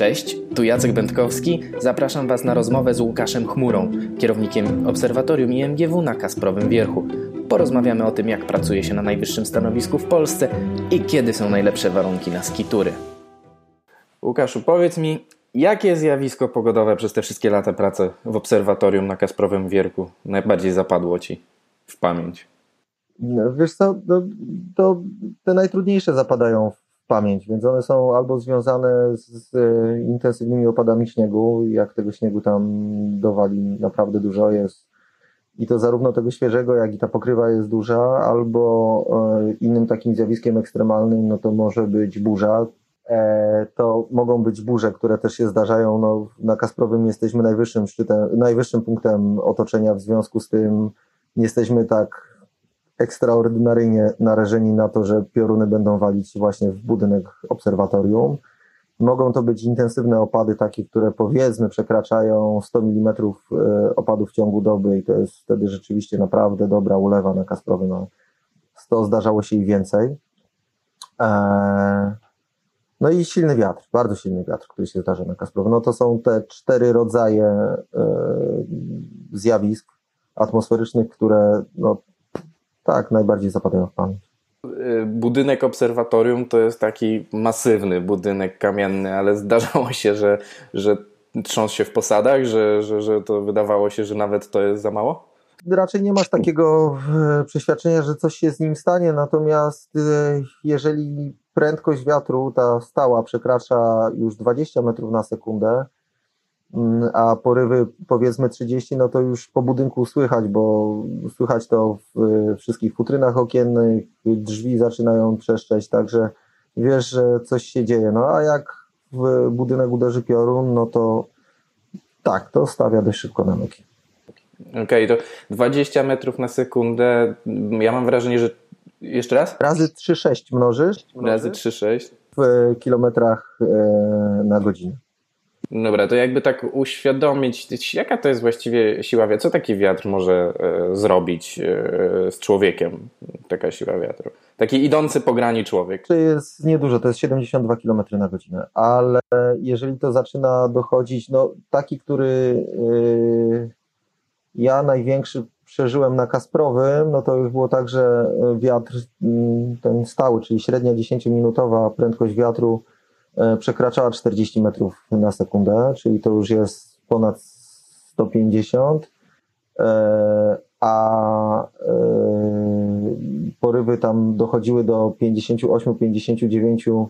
Cześć, tu Jacek Będkowski. Zapraszam Was na rozmowę z Łukaszem Chmurą, kierownikiem Obserwatorium IMGW na Kasprowym Wierchu. Porozmawiamy o tym, jak pracuje się na najwyższym stanowisku w Polsce i kiedy są najlepsze warunki na skitury. Łukaszu, powiedz mi, jakie zjawisko pogodowe przez te wszystkie lata pracy w Obserwatorium na Kasprowym Wierchu najbardziej zapadło Ci w pamięć? No, wiesz co, no, to te najtrudniejsze zapadają pamięć, więc one są albo związane z, z intensywnymi opadami śniegu, jak tego śniegu tam dowali naprawdę dużo jest i to zarówno tego świeżego, jak i ta pokrywa jest duża, albo e, innym takim zjawiskiem ekstremalnym, no to może być burza. E, to mogą być burze, które też się zdarzają. No, na Kasprowym jesteśmy najwyższym szczytem, najwyższym punktem otoczenia, w związku z tym jesteśmy tak ekstraordynaryjnie narażeni na to, że pioruny będą walić właśnie w budynek obserwatorium. Mogą to być intensywne opady, takie, które powiedzmy przekraczają 100 mm e, opadu w ciągu doby i to jest wtedy rzeczywiście naprawdę dobra ulewa na Kasprowym. No, 100 zdarzało się i więcej. E, no i silny wiatr, bardzo silny wiatr, który się zdarza na Kasprowym. No to są te cztery rodzaje e, zjawisk atmosferycznych, które no, tak, najbardziej zapadają w pamięć. Budynek obserwatorium to jest taki masywny budynek kamienny, ale zdarzało się, że, że trząsł się w posadach, że, że, że to wydawało się, że nawet to jest za mało? Raczej nie masz takiego e, przeświadczenia, że coś się z nim stanie, natomiast e, jeżeli prędkość wiatru, ta stała, przekracza już 20 metrów na sekundę, a porywy powiedzmy 30, no to już po budynku słychać, bo słychać to w wszystkich futrynach okiennych, drzwi zaczynają trzeszczeć, także wiesz, że coś się dzieje. No a jak w budynek uderzy piorun, no to tak, to stawia dość szybko na nogi. Okej, okay, to 20 metrów na sekundę, ja mam wrażenie, że jeszcze raz? Razy 3,6 mnożysz. Razy 3,6. W kilometrach e, na godzinę. Dobra, to jakby tak uświadomić, jaka to jest właściwie siła wiatru, co taki wiatr może e, zrobić e, z człowiekiem, taka siła wiatru. Taki idący po grani człowiek. To jest niedużo, to jest 72 km na godzinę, ale jeżeli to zaczyna dochodzić, no taki, który yy, ja największy przeżyłem na Kasprowym, no to już było tak, że wiatr mm, ten stały, czyli średnia 10-minutowa prędkość wiatru E, przekraczała 40 metrów na sekundę, czyli to już jest ponad 150, e, a e, porywy tam dochodziły do 58-59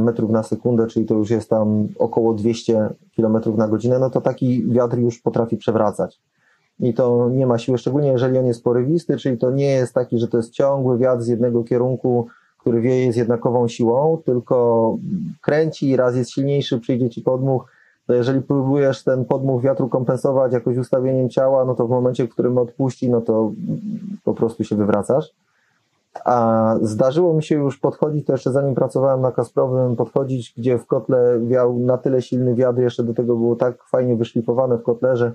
metrów na sekundę, czyli to już jest tam około 200 km na godzinę, no to taki wiatr już potrafi przewracać. I to nie ma siły, szczególnie jeżeli on jest porywisty, czyli to nie jest taki, że to jest ciągły wiatr z jednego kierunku, który wieje z jednakową siłą, tylko kręci raz jest silniejszy, przyjdzie ci podmuch, to jeżeli próbujesz ten podmuch wiatru kompensować jakoś ustawieniem ciała, no to w momencie, w którym odpuści, no to po prostu się wywracasz. A zdarzyło mi się już podchodzić, to jeszcze zanim pracowałem na Kasprowym, podchodzić, gdzie w kotle wiał na tyle silny wiatr, jeszcze do tego było tak fajnie wyszlifowane w kotle, że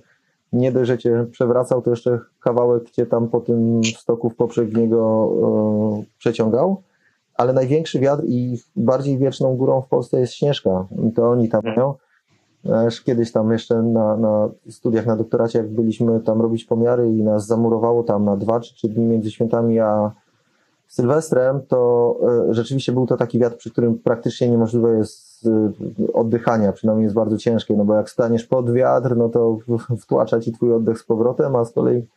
nie dość, że cię przewracał, to jeszcze kawałek cię tam po tym stoku w e, przeciągał ale największy wiatr i bardziej wieczną górą w Polsce jest Śnieżka. To oni tam mają. Aż kiedyś tam jeszcze na, na studiach na doktoracie, jak byliśmy tam robić pomiary i nas zamurowało tam na dwa czy trzy dni między świętami a Sylwestrem, to e, rzeczywiście był to taki wiatr, przy którym praktycznie niemożliwe jest e, oddychania, przynajmniej jest bardzo ciężkie, no bo jak staniesz pod wiatr, no to wtłacza ci twój oddech z powrotem, a z kolei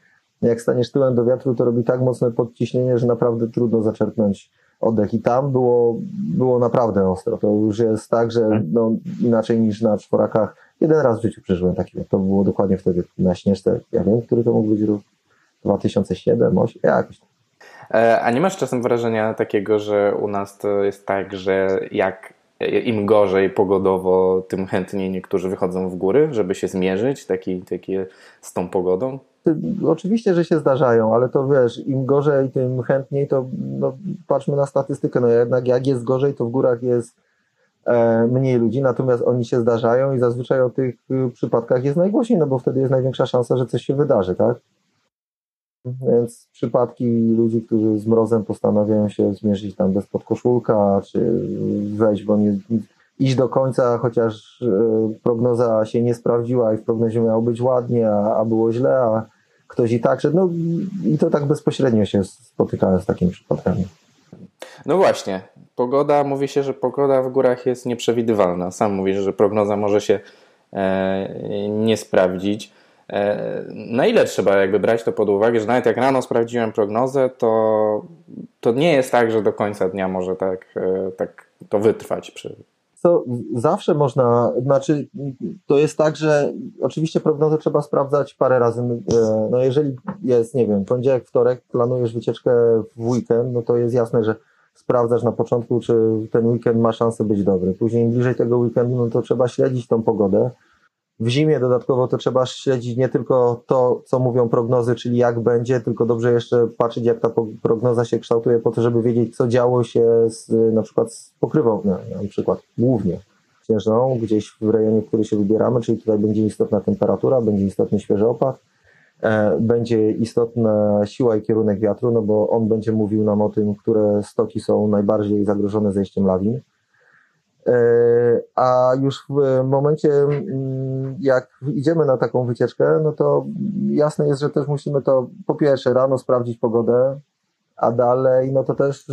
jak staniesz tyłem do wiatru, to robi tak mocne podciśnienie, że naprawdę trudno zaczerpnąć oddech i tam było, było naprawdę ostro. To już jest tak, że mhm. no, inaczej niż na czworakach. Jeden raz w życiu przeżyłem taki, to było dokładnie wtedy na Śnieżce, ja wiem, który to mógł być rok 2007, 2008, jakoś e, A nie masz czasem wrażenia takiego, że u nas to jest tak, że jak im gorzej pogodowo, tym chętniej niektórzy wychodzą w góry, żeby się zmierzyć taki, taki z tą pogodą? Oczywiście, że się zdarzają, ale to wiesz, im gorzej, tym chętniej, to no, patrzmy na statystykę, no jednak jak jest gorzej, to w górach jest e, mniej ludzi, natomiast oni się zdarzają i zazwyczaj o tych y, przypadkach jest najgłośniej, no bo wtedy jest największa szansa, że coś się wydarzy, tak? Więc przypadki ludzi, którzy z mrozem postanawiają się zmierzyć tam bez podkoszulka, czy wejść, bo nie, iść do końca, chociaż prognoza się nie sprawdziła i w prognozie miało być ładnie, a, a było źle, a ktoś i tak szedł. No i to tak bezpośrednio się spotykałem z takimi przypadkami. No właśnie, pogoda, mówi się, że pogoda w górach jest nieprzewidywalna. Sam mówisz, że prognoza może się e, nie sprawdzić. E, na ile trzeba jakby brać to pod uwagę, że nawet jak rano sprawdziłem prognozę, to, to nie jest tak, że do końca dnia może tak, e, tak to wytrwać przy, to zawsze można, znaczy to jest tak, że oczywiście prognozę trzeba sprawdzać parę razy. E, no jeżeli jest, nie wiem, poniedziałek, wtorek, planujesz wycieczkę w weekend, no to jest jasne, że sprawdzasz na początku, czy ten weekend ma szansę być dobry. Później bliżej tego weekendu, no to trzeba śledzić tą pogodę. W zimie dodatkowo to trzeba śledzić nie tylko to, co mówią prognozy, czyli jak będzie, tylko dobrze jeszcze patrzeć, jak ta prognoza się kształtuje, po to, żeby wiedzieć, co działo się z, na przykład z pokrywą, na, na przykład głównie śnieżną, gdzieś w rejonie, w który się wybieramy, czyli tutaj będzie istotna temperatura, będzie istotny świeży opad, e, będzie istotna siła i kierunek wiatru, no bo on będzie mówił nam o tym, które stoki są najbardziej zagrożone zejściem lawin. E, a już w momencie, mm, jak idziemy na taką wycieczkę, no to jasne jest, że też musimy to po pierwsze rano sprawdzić pogodę, a dalej, no to też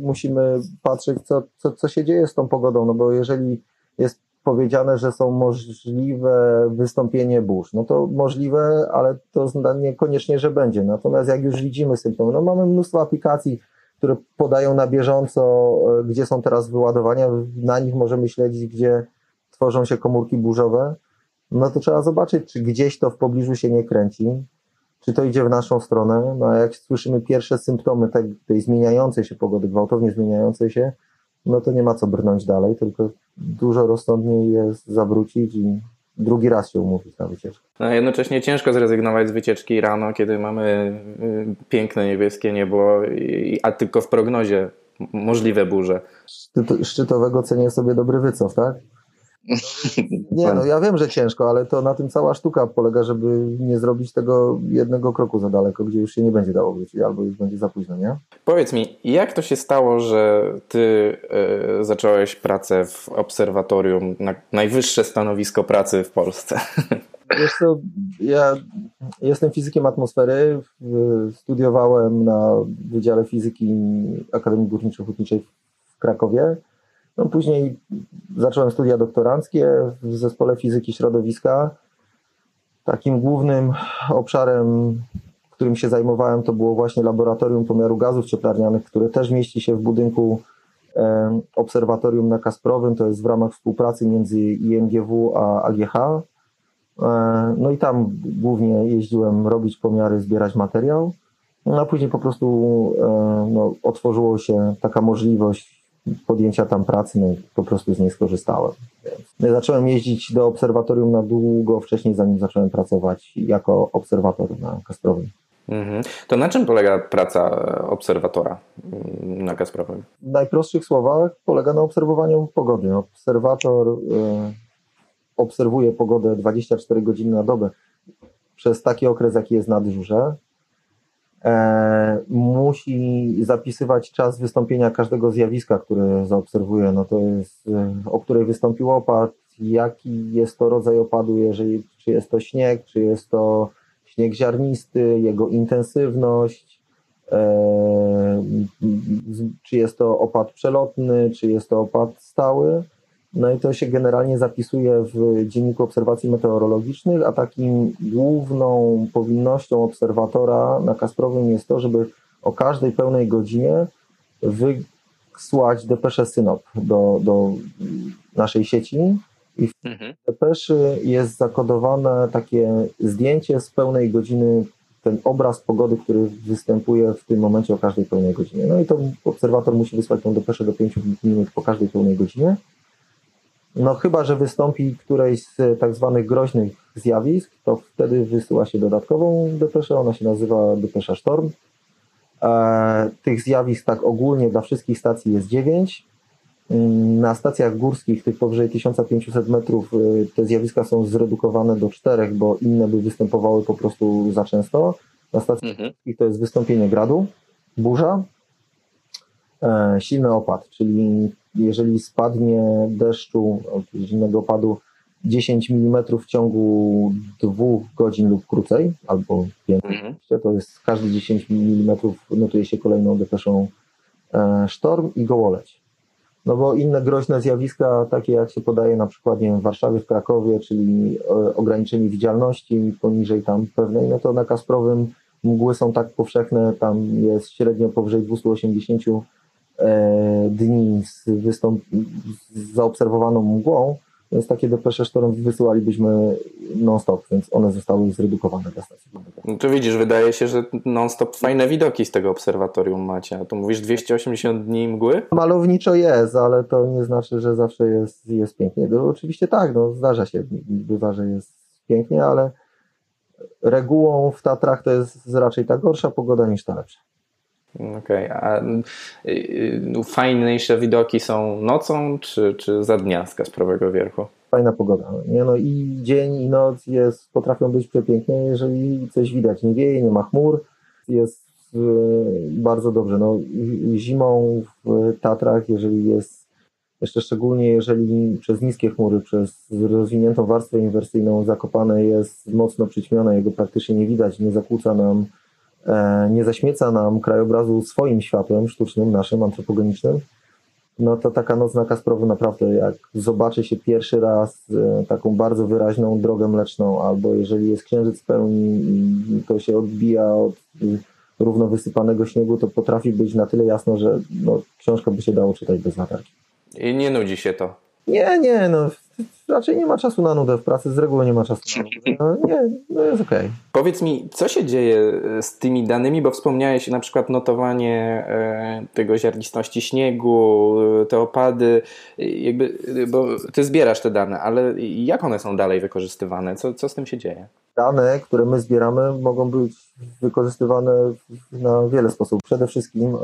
musimy patrzeć, co, co, co się dzieje z tą pogodą, no bo jeżeli jest powiedziane, że są możliwe wystąpienie burz, no to możliwe, ale to niekoniecznie, że będzie. Natomiast jak już widzimy symptomy, no mamy mnóstwo aplikacji, które podają na bieżąco, e, gdzie są teraz wyładowania, na nich możemy śledzić, gdzie tworzą się komórki burzowe, no to trzeba zobaczyć, czy gdzieś to w pobliżu się nie kręci, czy to idzie w naszą stronę. No a jak słyszymy pierwsze symptomy tej, tej zmieniającej się pogody, gwałtownie zmieniającej się, no to nie ma co brnąć dalej, tylko dużo rozsądniej jest zawrócić i drugi raz się umówić na wycieczkę. No, jednocześnie ciężko zrezygnować z wycieczki rano, kiedy mamy y, piękne niebieskie niebo, a tylko w prognozie możliwe burze. Szczytowego cenię sobie dobry wycof, tak? Nie, no ja wiem, że ciężko, ale to na tym cała sztuka polega, żeby nie zrobić tego jednego kroku za daleko, gdzie już się nie będzie dało wrócić, albo już będzie za późno, nie? Powiedz mi, jak to się stało, że ty y, zacząłeś pracę w obserwatorium, na najwyższe stanowisko pracy w Polsce? Wiesz co, ja jestem fizykiem atmosfery, studiowałem na Wydziale Fizyki Akademii Górniczo-Hutniczej w Krakowie no, później zacząłem studia doktoranckie w zespole fizyki środowiska. Takim głównym obszarem, którym się zajmowałem, to było właśnie laboratorium pomiaru gazów cieplarnianych, które też mieści się w budynku obserwatorium na Kasprowym. To jest w ramach współpracy między IMGW a AGH. E, no i tam głównie jeździłem robić pomiary, zbierać materiał. No a później po prostu e, no, otworzyło się taka możliwość podjęcia tam pracy, no i po prostu z niej skorzystałem. Ja zacząłem jeździć do obserwatorium na długo wcześniej, zanim zacząłem pracować jako obserwator na Kasprowym. Mhm. To na czym polega praca obserwatora na Kasprowym? W najprostszych słowach polega na obserwowaniu pogody. Obserwator y, obserwuje pogodę 24 godziny na dobę przez taki okres, jaki jest na dyżurze e, musi zapisywać czas wystąpienia każdego zjawiska, które zaobserwuje. No to jest, e, o której wystąpił opad, jaki jest to rodzaj opadu, jeżeli, czy jest to śnieg, czy jest to śnieg ziarnisty, jego intensywność, e, czy jest to opad przelotny, czy jest to opad stały. No i to się generalnie zapisuje w dzienniku obserwacji meteorologicznych, a takim główną powinnością obserwatora na Kasprowym jest to, żeby o każdej pełnej godzinie wysłać depeszę synop do, do naszej sieci i w mhm. depeszy jest zakodowane takie zdjęcie z pełnej godziny, ten obraz pogody, który występuje w tym momencie o każdej pełnej godzinie. No i to obserwator musi wysłać tę depeszę do 5 minut po każdej pełnej godzinie. No chyba, że wystąpi któreś z tak zwanych groźnych zjawisk, to wtedy wysyła się dodatkową depeszę, ona się nazywa depesza Storm. E, tych zjawisk tak ogólnie dla wszystkich stacji jest 9. Mm, na stacjach górskich, tych powyżej 1500 metrów, y, te zjawiska są zredukowane do 4, bo inne by występowały po prostu za często. Na stacjach mhm. górskich to jest wystąpienie gradu, burza, e, silny opad, czyli jeżeli spadnie deszczu, zimnego opadu 10 mm w ciągu dwóch godzin lub krócej, albo więcej, mhm. to jest każdy 10 mm notuje się kolejną depeszą e, sztorm i gołoleć. No bo inne groźne zjawiska, takie jak się podaje na przykład nie wiem, w Warszawie, w Krakowie, czyli e, ograniczenie widzialności poniżej tam pewnej, no to na Kasprowym mgły są tak powszechne, tam jest średnio powyżej 280 e, dni z, wystąp- z zaobserwowaną mgłą, więc takie depesze sztorm wysyłalibyśmy non-stop, więc one zostały zredukowane dla stacji. No to widzisz, wydaje się, że non-stop fajne widoki z tego obserwatorium macie. A tu mówisz 280 dni mgły? Malowniczo jest, ale to nie znaczy, że zawsze jest, jest pięknie. No, oczywiście tak, no, zdarza się, bywa, że jest pięknie, ale regułą w Tatrach to jest raczej ta gorsza pogoda niż ta lepsza. Okej, okay. a y, y, fajniejsze widoki są nocą czy, czy za dnia z Kasprowego Wierchu? Fajna pogoda. Nie? No I dzień i noc jest, potrafią być przepiękne, jeżeli coś widać. Nie wieje, nie ma chmur, jest y, bardzo dobrze. No, zimą w Tatrach, jeżeli jest, jeszcze szczególnie jeżeli przez niskie chmury, przez rozwiniętą warstwę inwersyjną zakopane jest mocno przyćmione, jego praktycznie nie widać, nie zakłóca nam nie zaśmieca nam krajobrazu swoim światłem sztucznym, naszym, antropogenicznym, no to taka noc na Kasprowy naprawdę, jak zobaczy się pierwszy raz e, taką bardzo wyraźną drogę mleczną, albo jeżeli jest księżyc pełni i to się odbija od równo wysypanego śniegu, to potrafi być na tyle jasno, że no, by się dało czytać bez latarki. I nie nudzi się to? Nie, nie, no raczej nie ma czasu na nudę w pracy, z reguły nie ma czasu na nudę. No, nie, no jest okej. Okay. Powiedz mi, co się dzieje e, z tymi danymi, bo wspomniałeś na przykład notowanie e, tego ziarnistości śniegu, e, te opady, jakby, bo ty zbierasz te dane, ale jak one są dalej wykorzystywane? Co, co z tym się dzieje? Dane, które my zbieramy, mogą być wykorzystywane na wiele sposobów. Przede wszystkim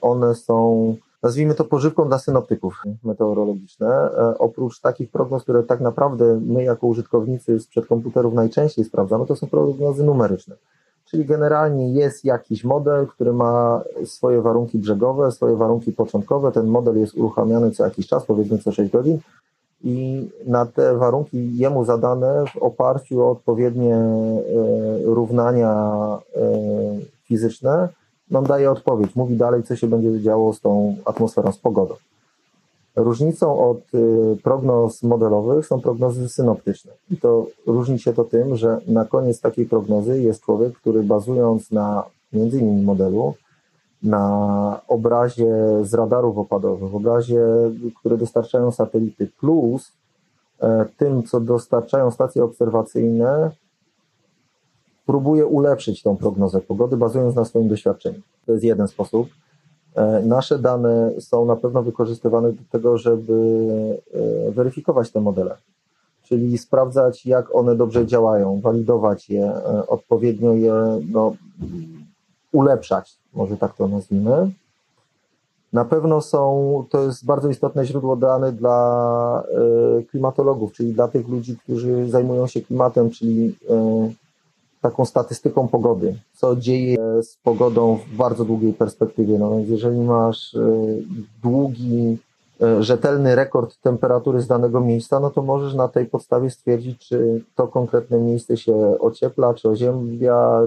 one są nazwijmy to pożywką dla synoptyków meteorologiczne. E, oprócz takich prognoz, które tak naprawdę my jako użytkownicy sprzed komputerów najczęściej sprawdzamy, to są prognozy numeryczne. Czyli generalnie jest jakiś model, który ma swoje warunki brzegowe, swoje warunki początkowe. Ten model jest uruchamiany co jakiś czas, powiedzmy co 6 godzin, i na te warunki jemu zadane w oparciu o odpowiednie e, równania e, fizyczne nam daje odpowiedź, mówi dalej, co się będzie działo z tą atmosferą, z pogodą. Różnicą od y, prognoz modelowych są prognozy synoptyczne. I to różni się to tym, że na koniec takiej prognozy jest człowiek, który bazując na między innymi modelu, na obrazie z radarów opadowych, obrazie, które dostarczają satelity, plus e, tym, co dostarczają stacje obserwacyjne, próbuje ulepszyć tą prognozę pogody, bazując na swoim doświadczeniu. To jest jeden sposób. E, nasze dane są na pewno wykorzystywane do tego, żeby e, weryfikować te modele, czyli sprawdzać, jak one dobrze działają, walidować je, e, odpowiednio je no, ulepszać, może tak to nazwijmy. Na pewno są, to jest bardzo istotne źródło danych dla klimatologów, czyli dla tych ludzi, którzy zajmują się klimatem, czyli taką statystyką pogody, co dzieje z pogodą w bardzo długiej perspektywie. No więc jeżeli masz e, długi, e, rzetelny rekord temperatury z danego miejsca, no to możesz na tej podstawie stwierdzić, czy to konkretne miejsce się ociepla, czy oziębia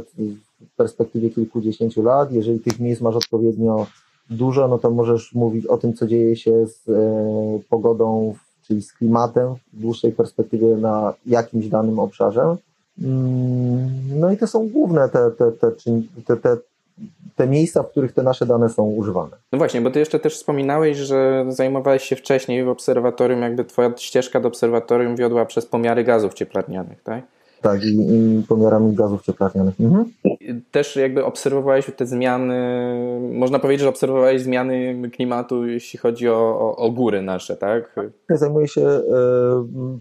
w perspektywie kilkudziesięciu lat. Jeżeli tych miejsc masz odpowiednio dużo, no to możesz mówić o tym, co dzieje się z e, pogodą, czyli z klimatem w dłuższej perspektywie na jakimś danym obszarze. Mm, no i to są główne te, te, te, te, te, te miejsca, w których te nasze dane są używane. No właśnie, bo ty jeszcze też wspominałeś, że zajmowałeś się wcześniej w obserwatorium, jakby twoja ścieżka do obserwatorium wiodła przez pomiary gazów cieplarnianych, tak? Tak, i, i pomiarami gazów cieplarnianych. Mhm. Też jakby obserwowałeś te zmiany, można powiedzieć, że obserwowałeś zmiany klimatu, jeśli chodzi o, o, o góry nasze, tak? Zajmuję się y,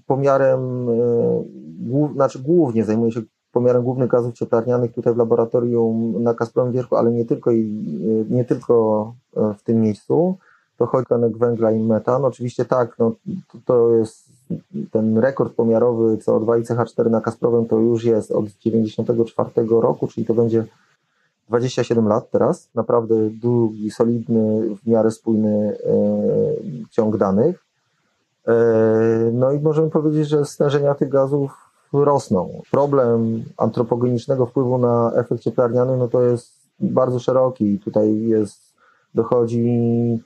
pomiarem, y, głów, znaczy głównie zajmuję się pomiarem głównych gazów cieplarnianych tutaj w laboratorium na Kasprowym Wierchu, ale nie tylko, i, nie tylko w tym miejscu. To chodzi o węgla i metan. Oczywiście tak, no, to, to jest ten rekord pomiarowy CO2 i CH4 na Kasprowym to już jest od 94 roku, czyli to będzie 27 lat teraz, naprawdę długi, solidny, w miarę spójny ciąg danych. No i możemy powiedzieć, że stężenia tych gazów rosną. Problem antropogenicznego wpływu na efekt cieplarniany no to jest bardzo szeroki. Tutaj jest, dochodzi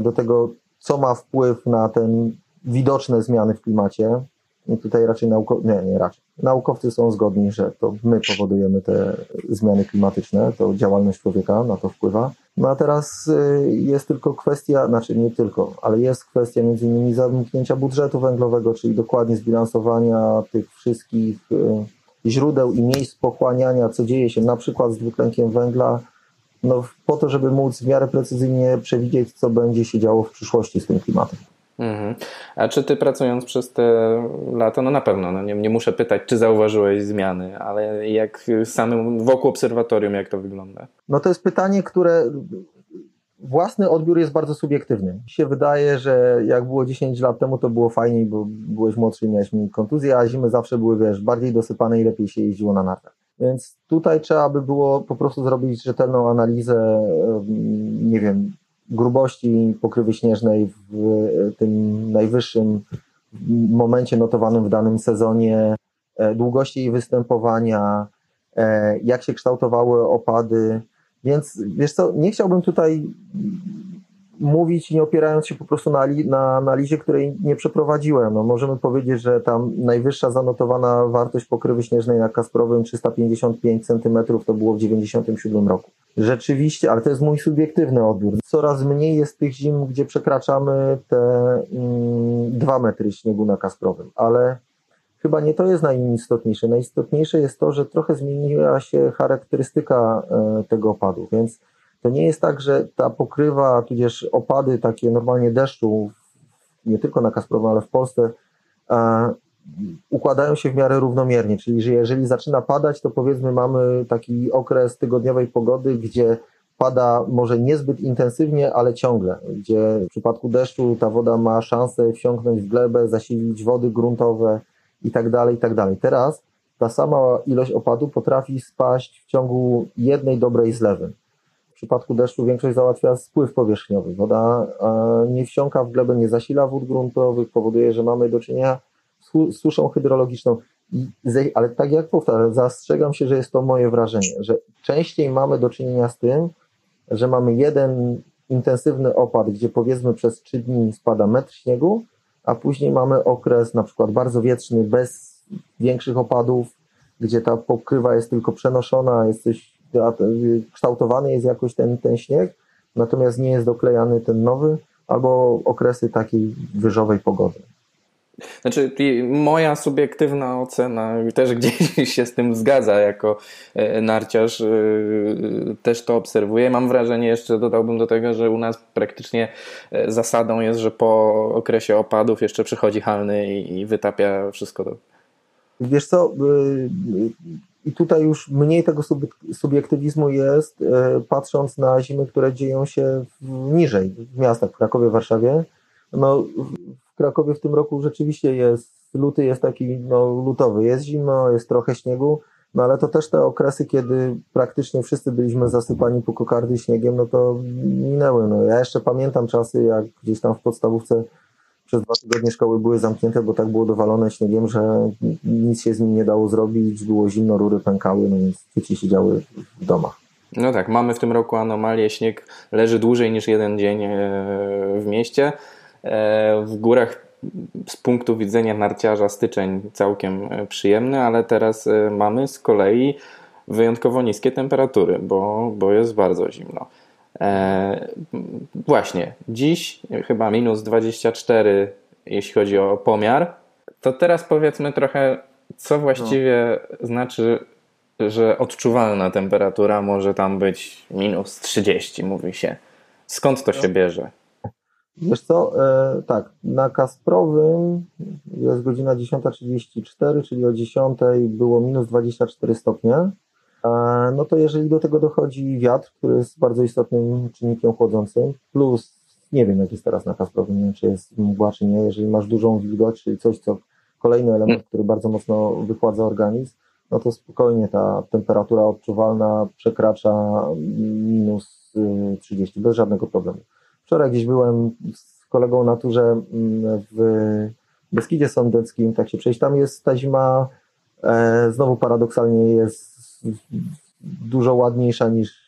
do tego, co ma wpływ na ten widoczne zmiany w klimacie. I tutaj raczej naukowcy, nie, nie raczej. Naukowcy są zgodni, że to my powodujemy te zmiany klimatyczne, to działalność człowieka na to wpływa. No a teraz y, jest tylko kwestia, znaczy nie tylko, ale jest kwestia między innymi zamknięcia budżetu węglowego, czyli dokładnie zbilansowania tych wszystkich y, źródeł i miejsc pochłaniania, co dzieje się na przykład z dwutlenkiem węgla, no, po to, żeby móc w miarę precyzyjnie przewidzieć, co będzie się działo w przyszłości z tym klimatem. Mhm. A czy ty pracując przez te lata, no na pewno, no nie, nie muszę pytać, czy zauważyłeś zmiany, ale jak samym wokół obserwatorium, jak to wygląda? No to jest pytanie, które własny odbiór jest bardzo subiektywny. Mi się wydaje, że jak było 10 lat temu, to było fajniej, bo byłeś młodszy miałeś mniej kontuzji, a zimy zawsze były, wiesz, bardziej dosypane i lepiej się jeździło na nartach. Więc tutaj trzeba by było po prostu zrobić rzetelną analizę, nie wiem, grubości pokrywy śnieżnej w tym najwyższym momencie notowanym w danym sezonie, e, długości jej występowania, e, jak się kształtowały opady. Więc wiesz co, nie chciałbym tutaj mówić, nie opierając się po prostu na, na analizie, której nie przeprowadziłem. No, możemy powiedzieć, że tam najwyższa zanotowana wartość pokrywy śnieżnej na Kasprowym 355 cm to było w 1997 roku. Rzeczywiście, ale to jest mój subiektywny odbiór. Coraz mniej jest tych zim, gdzie przekraczamy te mm, 2 metry śniegu na Kasprowym, ale chyba nie to jest najistotniejsze. Najistotniejsze jest to, że trochę zmieniła się charakterystyka e, tego opadu, więc to nie jest tak, że ta pokrywa, tudzież opady takie normalnie deszczu, nie tylko na Kasprowym, ale w Polsce, e, układają się w miarę równomiernie, czyli że jeżeli zaczyna padać, to powiedzmy mamy taki okres tygodniowej pogody, gdzie pada może niezbyt intensywnie, ale ciągle, gdzie w przypadku deszczu ta woda ma szansę wsiąknąć w glebę, zasilić wody gruntowe i tak dalej, i tak. Teraz ta sama ilość opadu potrafi spaść w ciągu jednej dobrej zlewy. W przypadku deszczu większość załatwia spływ powierzchniowy. Woda nie wsiąka w glebę, nie zasila wód gruntowych, powoduje, że mamy do czynienia suszą hydrologiczną. Ale tak jak powtarzam, zastrzegam się, że jest to moje wrażenie, że częściej mamy do czynienia z tym, że mamy jeden intensywny opad, gdzie powiedzmy przez trzy dni spada metr śniegu, a później mamy okres na przykład bardzo wietrzny, bez większych opadów, gdzie ta pokrywa jest tylko przenoszona, jest coś, kształtowany jest jakoś ten, ten śnieg, natomiast nie jest doklejany ten nowy, albo okresy takiej wyżowej pogody. Znaczy, moja subiektywna ocena też gdzieś się z tym zgadza, jako e, narciarz e, też to obserwuję. Mam wrażenie, jeszcze dodałbym do tego, że u nas praktycznie e, zasadą jest, że po okresie opadów jeszcze przychodzi halny i wytapia wszystko. To. Wiesz co, i tutaj już mniej tego subiektywizmu jest, patrząc na zimy, które dzieją się niżej, w miastach, w Krakowie, Warszawie. No, Krakowie w tym roku rzeczywiście jest, luty jest taki no, lutowy, jest zimno, jest trochę śniegu, no ale to też te okresy, kiedy praktycznie wszyscy byliśmy zasypani po kokardy śniegiem, no to minęły. No, ja jeszcze pamiętam czasy, jak gdzieś tam w podstawówce przez dwa tygodnie szkoły były zamknięte, bo tak było dowalone śniegiem, że nic się z nim nie dało zrobić, było zimno, rury pękały, no więc dzieci siedziały w domach. No tak, mamy w tym roku anomalię, śnieg leży dłużej niż jeden dzień e, w mieście. W górach z punktu widzenia narciarza styczeń całkiem e, przyjemny, ale teraz e, mamy z kolei wyjątkowo niskie temperatury, bo, bo jest bardzo zimno. E, właśnie, dziś chyba minus 24, jeśli chodzi o pomiar. To teraz powiedzmy trochę, co właściwie no. znaczy, że odczuwalna temperatura może tam być minus 30, mówi się. Skąd to no. się bierze? Wiesz co, e, tak, na Kasprowym jest godzina 10.34, czyli o 10.00 było minus 24 stopnie. E, no to jeżeli do tego dochodzi wiatr, który jest bardzo istotnym czynnikiem chłodzącym, plus nie wiem jak jest teraz na Kasprowym, nie wiem czy jest mgła czy nie, jeżeli masz dużą wilgoć, czyli coś co, kolejny element, który bardzo mocno wychładza organizm, no to spokojnie ta temperatura odczuwalna przekracza minus 30 bez żadnego problemu. Wczoraj gdzieś byłem z kolegą na turze mm, w Beskidzie Sądeckim, tak się przejść, tam jest ta zima e, znowu paradoksalnie jest dużo ładniejsza niż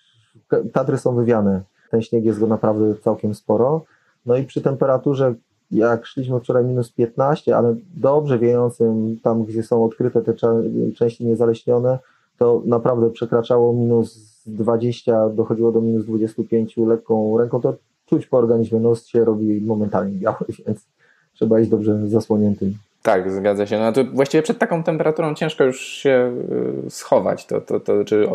Tatry są wywiane. Ten śnieg jest go naprawdę całkiem sporo. No i przy temperaturze, jak szliśmy wczoraj minus 15, ale dobrze wiejącym, tam gdzie są odkryte te części niezaleśnione, to naprawdę przekraczało minus 20, dochodziło do minus 25 lekką ręką, to czuć po organizmie, nos się robi momentalnie biały, więc trzeba iść dobrze zasłoniętym. Tak, zgadza się. No to właściwie przed taką temperaturą ciężko już się y, schować, to, to, to czy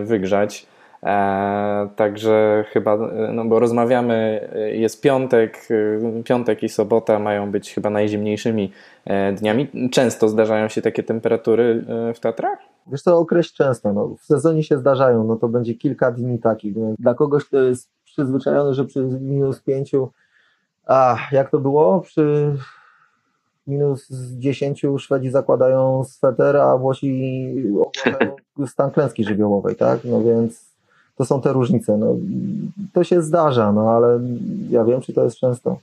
y, wygrzać. E, także chyba, no bo rozmawiamy, jest piątek, y, piątek i sobota mają być chyba najzimniejszymi e, dniami. Często zdarzają się takie temperatury w Tatrach? Wiesz co, określ często. No, w sezonie się zdarzają, no to będzie kilka dni takich. Dla kogoś, kto jest przyzwyczajony, że przy minus pięciu, a jak to było? Przy minus 10 Szwedzi zakładają sweter, a Włosi stan klęski żywiołowej, tak? No więc to są te różnice. No, to się zdarza, no ale ja wiem, czy to jest często.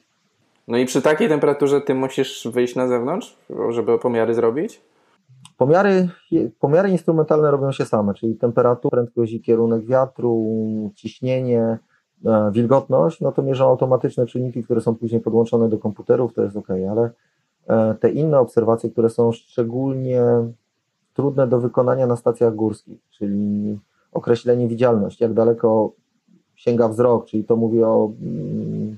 No i przy takiej temperaturze ty musisz wyjść na zewnątrz, żeby pomiary zrobić? Pomiary, pomiary instrumentalne robią się same, czyli temperatura, prędkość i kierunek wiatru, ciśnienie, wilgotność, no to mierzą automatyczne czynniki, które są później podłączone do komputerów, to jest ok, ale e, te inne obserwacje, które są szczególnie trudne do wykonania na stacjach górskich, czyli określenie widzialność, jak daleko sięga wzrok, czyli to mówi o mm,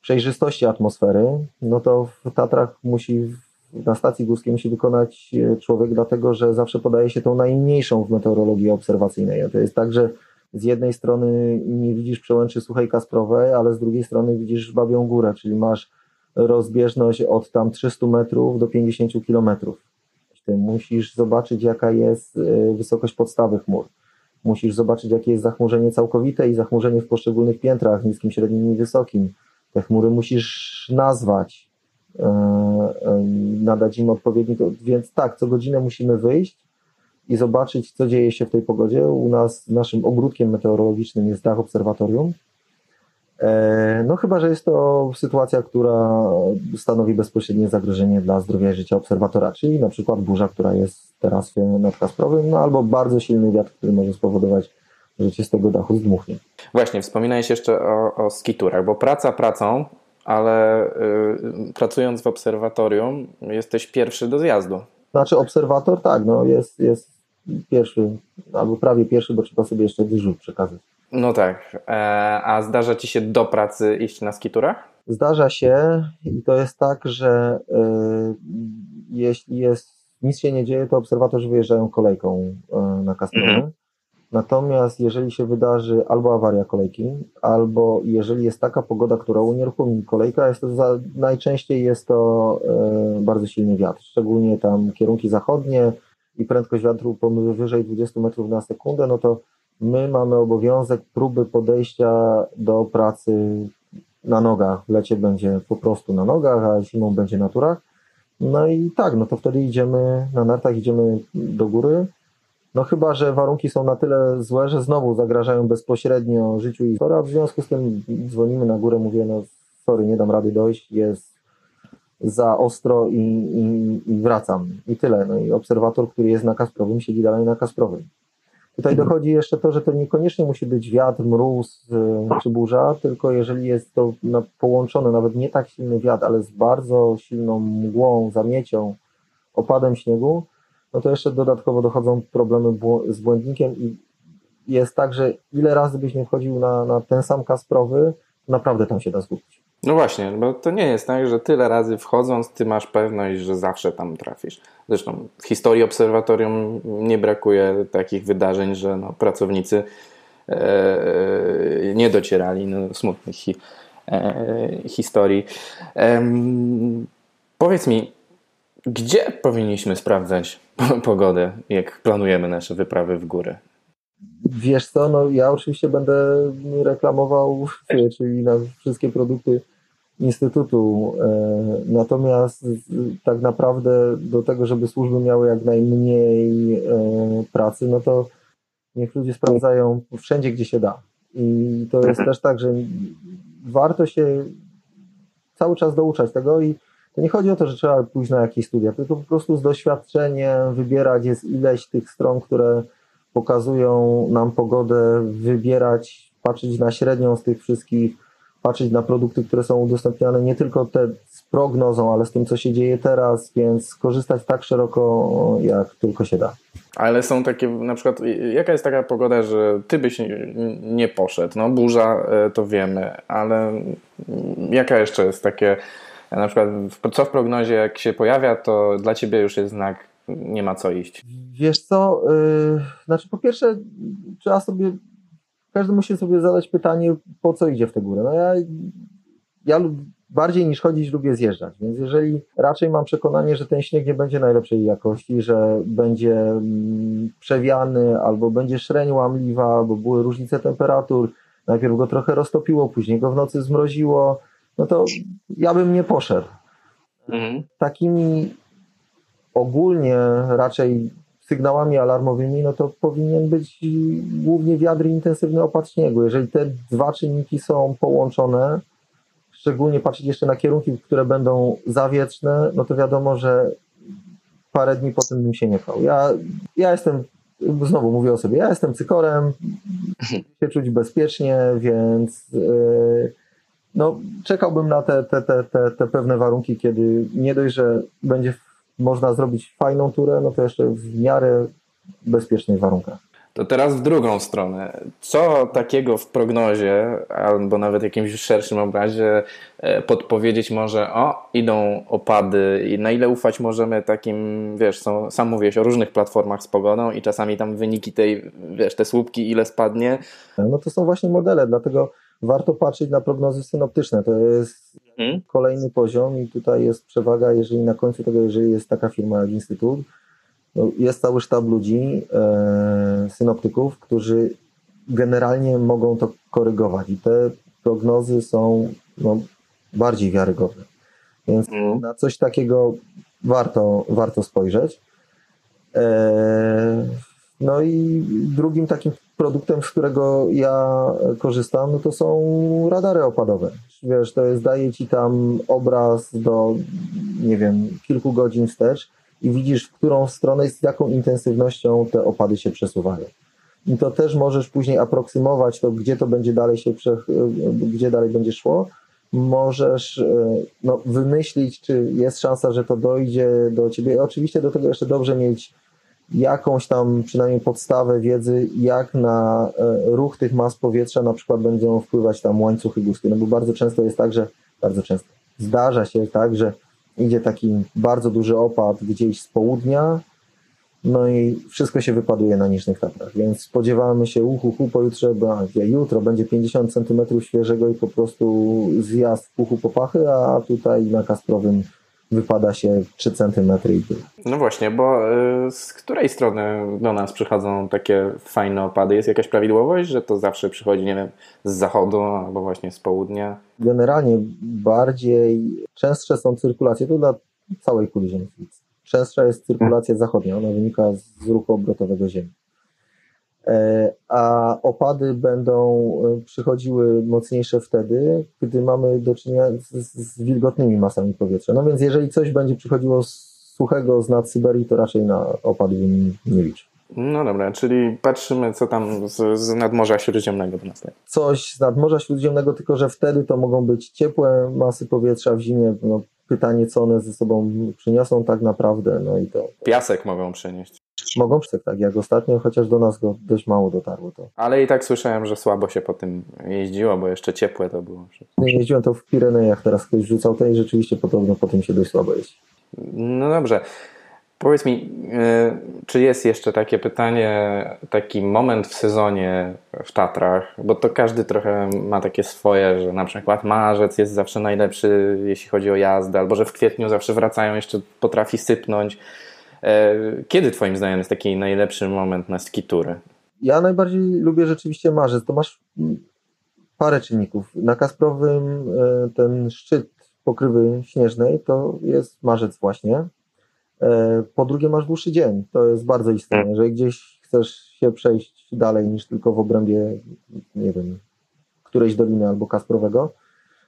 przejrzystości atmosfery, no to w Tatrach musi na stacji górskiej musi wykonać e, człowiek, dlatego że zawsze podaje się tą najmniejszą w meteorologii obserwacyjnej. To jest tak, że z jednej strony nie widzisz przełęczy suchej Kasprowej, ale z drugiej strony widzisz Babią Górę, czyli masz rozbieżność od tam 300 metrów do 50 kilometrów. Musisz zobaczyć, jaka jest e, wysokość podstawy chmur. Musisz zobaczyć, jakie jest zachmurzenie całkowite i zachmurzenie w poszczególnych piętrach, niskim, średnim i wysokim. Te chmury musisz nazwać, E, e, nadać im odpowiedni, więc tak, co godzinę musimy wyjść i zobaczyć, co dzieje się w tej pogodzie. U nas naszym ogródkiem meteorologicznym jest dach obserwatorium. E, no chyba, że jest to sytuacja, która stanowi bezpośrednie zagrożenie dla zdrowia i życia obserwatora, czyli na przykład burza, która jest teraz nad Kasprowym, no albo bardzo silny wiatr, który może spowodować, że cię z tego dachu zdmuchnie. Właśnie, wspominałeś jeszcze o, o skiturach, bo praca pracą, ale y, pracując w obserwatorium jesteś pierwszy do zjazdu. Znaczy obserwator tak, no jest, jest pierwszy, albo prawie pierwszy, bo trzeba sobie jeszcze dyżur przekazać. No tak, e, a zdarza Ci się do pracy iść na skiturach? Zdarza się i to jest tak, że y, jeśli jest, nic się nie dzieje, to obserwatorzy wyjeżdżają kolejką y, na Kasprowę. Mhm. Natomiast jeżeli się wydarzy albo awaria kolejki, albo jeżeli jest taka pogoda, która unieruchomi kolejka, jest to za, najczęściej jest to e, bardzo silny wiatr, szczególnie tam kierunki zachodnie i prędkość wiatru powyżej 20 metrów na sekundę, no to my mamy obowiązek próby podejścia do pracy na nogach. W lecie będzie po prostu na nogach, a zimą będzie na turach. No i tak, no to wtedy idziemy na nartach, idziemy do góry, no chyba, że warunki są na tyle złe, że znowu zagrażają bezpośrednio życiu i a w związku z tym dzwonimy na górę, mówię, no sorry, nie dam rady dojść, jest za ostro i, i, i wracam. I tyle. No i obserwator, który jest na Kasprowym, siedzi dalej na Kasprowym. Tutaj mhm. dochodzi jeszcze to, że to niekoniecznie musi być wiatr, mróz y, czy burza, tylko jeżeli jest to połączone, nawet nie tak silny wiatr, ale z bardzo silną mgłą, zamiecią, opadem śniegu, no to jeszcze dodatkowo dochodzą problemy z błędnikiem i jest tak, że ile razy byś nie wchodził na, na ten sam kasprowy, naprawdę tam się da zgubić. No właśnie, bo to nie jest tak, że tyle razy wchodząc, ty masz pewność, że zawsze tam trafisz. Zresztą w historii obserwatorium nie brakuje takich wydarzeń, że no, pracownicy e, nie docierali, no, smutnych hi, e, historii. E, powiedz mi, gdzie powinniśmy sprawdzać pogodę, jak planujemy nasze wyprawy w górę? Wiesz co, no ja oczywiście będę reklamował, czyli na wszystkie produkty Instytutu. Natomiast tak naprawdę do tego, żeby służby miały jak najmniej pracy, no to niech ludzie sprawdzają wszędzie, gdzie się da. I to jest też tak, że warto się cały czas douczać tego i to nie chodzi o to, że trzeba pójść na jakieś studia, tylko po prostu z doświadczeniem wybierać jest ileś tych stron, które pokazują nam pogodę, wybierać, patrzeć na średnią z tych wszystkich, patrzeć na produkty, które są udostępniane, nie tylko te z prognozą, ale z tym, co się dzieje teraz, więc korzystać tak szeroko, jak tylko się da. Ale są takie, na przykład, jaka jest taka pogoda, że ty byś nie poszedł? No, burza e, to wiemy, ale jaka jeszcze jest takie, na przykład, co w prognozie, jak się pojawia, to dla ciebie już jest znak, nie ma co iść? Wiesz co, yy, znaczy po pierwsze, trzeba sobie, każdy musi sobie zadać pytanie, po co idzie w tę górę. No ja, ja bardziej niż chodzić lubię zjeżdżać, więc jeżeli raczej mam przekonanie, że ten śnieg nie będzie najlepszej jakości, że będzie mm, przewiany, albo będzie szreń łamliwa, bo były różnice temperatur, najpierw go trochę roztopiło, później go w nocy zmroziło, no to ja bym nie poszedł. Mhm. Takimi ogólnie raczej sygnałami alarmowymi, no to powinien być głównie wiatr i intensywny opad śniegu. Jeżeli te dwa czynniki są połączone, szczególnie patrzeć jeszcze na kierunki, które będą zawietrzne, no to wiadomo, że parę dni potem bym się nie pchał. Ja, ja jestem, znowu mówię o sobie, ja jestem cykorem, się czuć bezpiecznie, więc yy, no, czekałbym na te, te, te, te, te pewne warunki, kiedy nie dość, że będzie można zrobić fajną turę, no to jeszcze w miarę bezpiecznych warunkach. To teraz w drugą stronę. Co takiego w prognozie, albo nawet jakimś szerszym obrazie e, podpowiedzieć może, o, idą opady i na ile ufać możemy takim, wiesz, są, sam mówiłeś o różnych platformach z pogodą i czasami tam wyniki tej, wiesz, te słupki, ile spadnie. No to są właśnie modele, dlatego warto patrzeć na prognozy synoptyczne. To jest hmm? kolejny poziom i tutaj jest przewaga, jeżeli na końcu tego, jeżeli jest taka firma jak Instytut, no, jest cały sztab ludzi, e, synoptyków, którzy generalnie mogą to korygować i te prognozy są no, bardziej wiarygodne. Więc mm. na coś takiego warto, warto spojrzeć. E, no i drugim takim produktem, z którego ja korzystam, no to są radary opadowe. Wiesz, to jest, daje ci tam obraz do, nie wiem, kilku godzin wstecz i widzisz, w którą stronę i z jaką intensywnością te opady się przesuwają. I to też możesz później aproksymować to, gdzie to będzie dalej się, gdzie dalej będzie szło. Możesz e, no, wymyślić, czy jest szansa, że to dojdzie do ciebie. Oczywiście do tego jeszcze dobrze mieć jakąś tam przynajmniej podstawę wiedzy, jak na e, ruch tych mas powietrza na przykład będą wpływać tam łańcuchy górskie. No bo bardzo często jest tak, że bardzo często zdarza się tak, że idzie taki bardzo duży opad gdzieś z południa, no i wszystko się wypaduje na niżnych Tatrach, więc spodziewamy się uchu, uhu pojutrze, bo jutro będzie 50 cm świeżego i po prostu zjazd w puchu popachy, a tutaj na Kasprowym wypada się 3 cm i tyle. No właśnie, bo y, z której strony do nas przychodzą takie fajne opady? Jest jakaś prawidłowość, że to zawsze przychodzi, nie wiem, z zachodu albo właśnie z południa? Generalnie bardziej częstsze są cyrkulacje, to dla całej kuli ziemskiej. Częstsza jest cyrkulacja zachodnia, ona wynika z ruchu obrotowego Ziemi. E, a opady będą e, przychodziły mocniejsze wtedy, gdy mamy do czynienia z, z wilgotnymi masami powietrza. No więc jeżeli coś będzie przychodziło z suchego z nad Syberii, to raczej na opady bym nie liczę. No dobra, czyli patrzymy, co tam z, z nadmorza śródziemnego do nas. Coś z nadmorza śródziemnego, tylko że wtedy to mogą być ciepłe masy powietrza w zimie. No, pytanie, co one ze sobą przyniosą tak naprawdę. No i to. Piasek mogą przynieść. Mogą przyjść, tak, jak ostatnio, chociaż do nas go dość mało dotarło. To. Ale i tak słyszałem, że słabo się po tym jeździło, bo jeszcze ciepłe to było. Nie jeździłem to w Pirenejach, teraz ktoś rzucał to i rzeczywiście podobno po tym się dość słabo jeździ. No dobrze. Powiedz mi, e, czy jest jeszcze takie pytanie, taki moment w sezonie w Tatrach, bo to każdy trochę ma takie swoje, że na przykład marzec jest zawsze najlepszy, jeśli chodzi o jazdę, albo że w kwietniu zawsze wracają, jeszcze potrafi sypnąć. E, kiedy Twoim zdaniem jest taki najlepszy moment na skitury? Ja najbardziej lubię rzeczywiście marzec. To masz parę czynników. Na Kasprowym ten szczyt pokrywy śnieżnej to jest marzec właśnie. Po drugie masz dłuższy dzień. To jest bardzo istotne. Jeżeli gdzieś chcesz się przejść dalej niż tylko w obrębie, nie wiem, którejś doliny albo Kasprowego,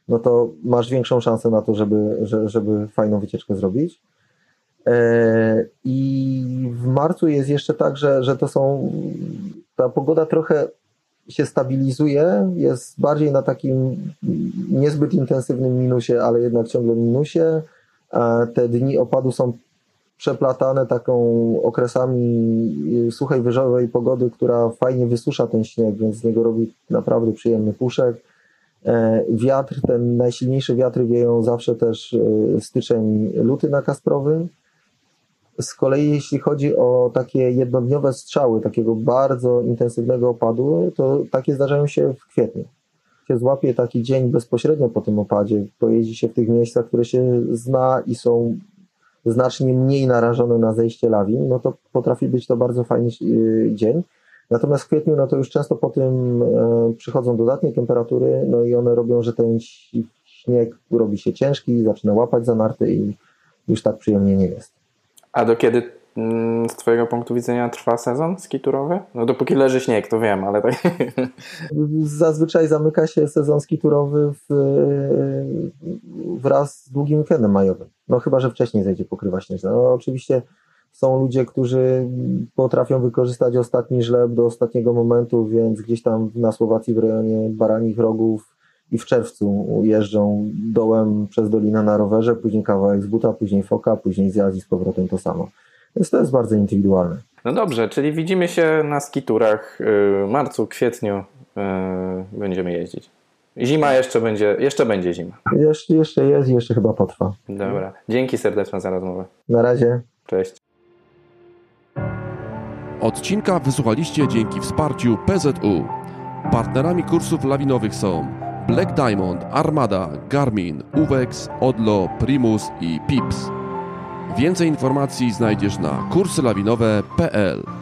no to masz większą szansę na to, żeby, żeby fajną wycieczkę zrobić. E, I w marcu jest jeszcze tak, że, że to są. Ta pogoda trochę się stabilizuje, jest bardziej na takim niezbyt intensywnym minusie, ale jednak ciągle minusie. Te dni opadu są przeplatane taką okresami suchej, wyżowej pogody, która fajnie wysusza ten śnieg, więc z niego robi naprawdę przyjemny puszek. E, wiatr, ten najsilniejsze wiatry wieją zawsze też e, styczeń, luty na Kasprowym. Z kolei jeśli chodzi o takie jednodniowe strzały, takiego bardzo intensywnego opadu, to takie zdarzają się w kwietniu. Się złapie taki dzień bezpośrednio po tym opadzie, pojeździ się w tych miejscach, które się zna i są znacznie mniej narażone na zejście lawin, no to potrafi być to bardzo fajny e, dzień. Natomiast w kwietniu, no to już często po tym e, przychodzą dodatnie temperatury, no i one robią, że ten śnieg robi się ciężki, zaczyna łapać za narty i już tak przyjemnie nie jest. A do kiedy mm, z Twojego punktu widzenia trwa sezon skiturowy? No dopóki leży śnieg, to wiem, ale tak... Zazwyczaj zamyka się sezon skiturowy w, wraz z długim weekendem majowym. No chyba, że wcześniej zejdzie pokrywa śnieżna. No oczywiście są ludzie, którzy potrafią wykorzystać ostatni żleb do ostatniego momentu, więc gdzieś tam na Słowacji w rejonie Baranich Rogów i w czerwcu jeżdżą dołem przez dolinę na rowerze, później kawałek z buta, później foka, później z Azji z powrotem to samo. Więc to jest bardzo indywidualne. No dobrze, czyli widzimy się na skiturach w marcu, kwietniu y, będziemy jeździć. Zima jeszcze będzie, jeszcze będzie zima. Jeszcze, jeszcze jest i jeszcze chyba potrwa. Dobra. Dzięki serdeczne za rozmowę. Na razie. Cześć. Odcinka wysłuchaliście dzięki wsparciu PZU. Partnerami kursów lawinowych są Black Diamond, Armada, Garmin, Uvex, Odlo, Primus i Pips. Więcej informacji znajdziesz na kurslawinowe.pl.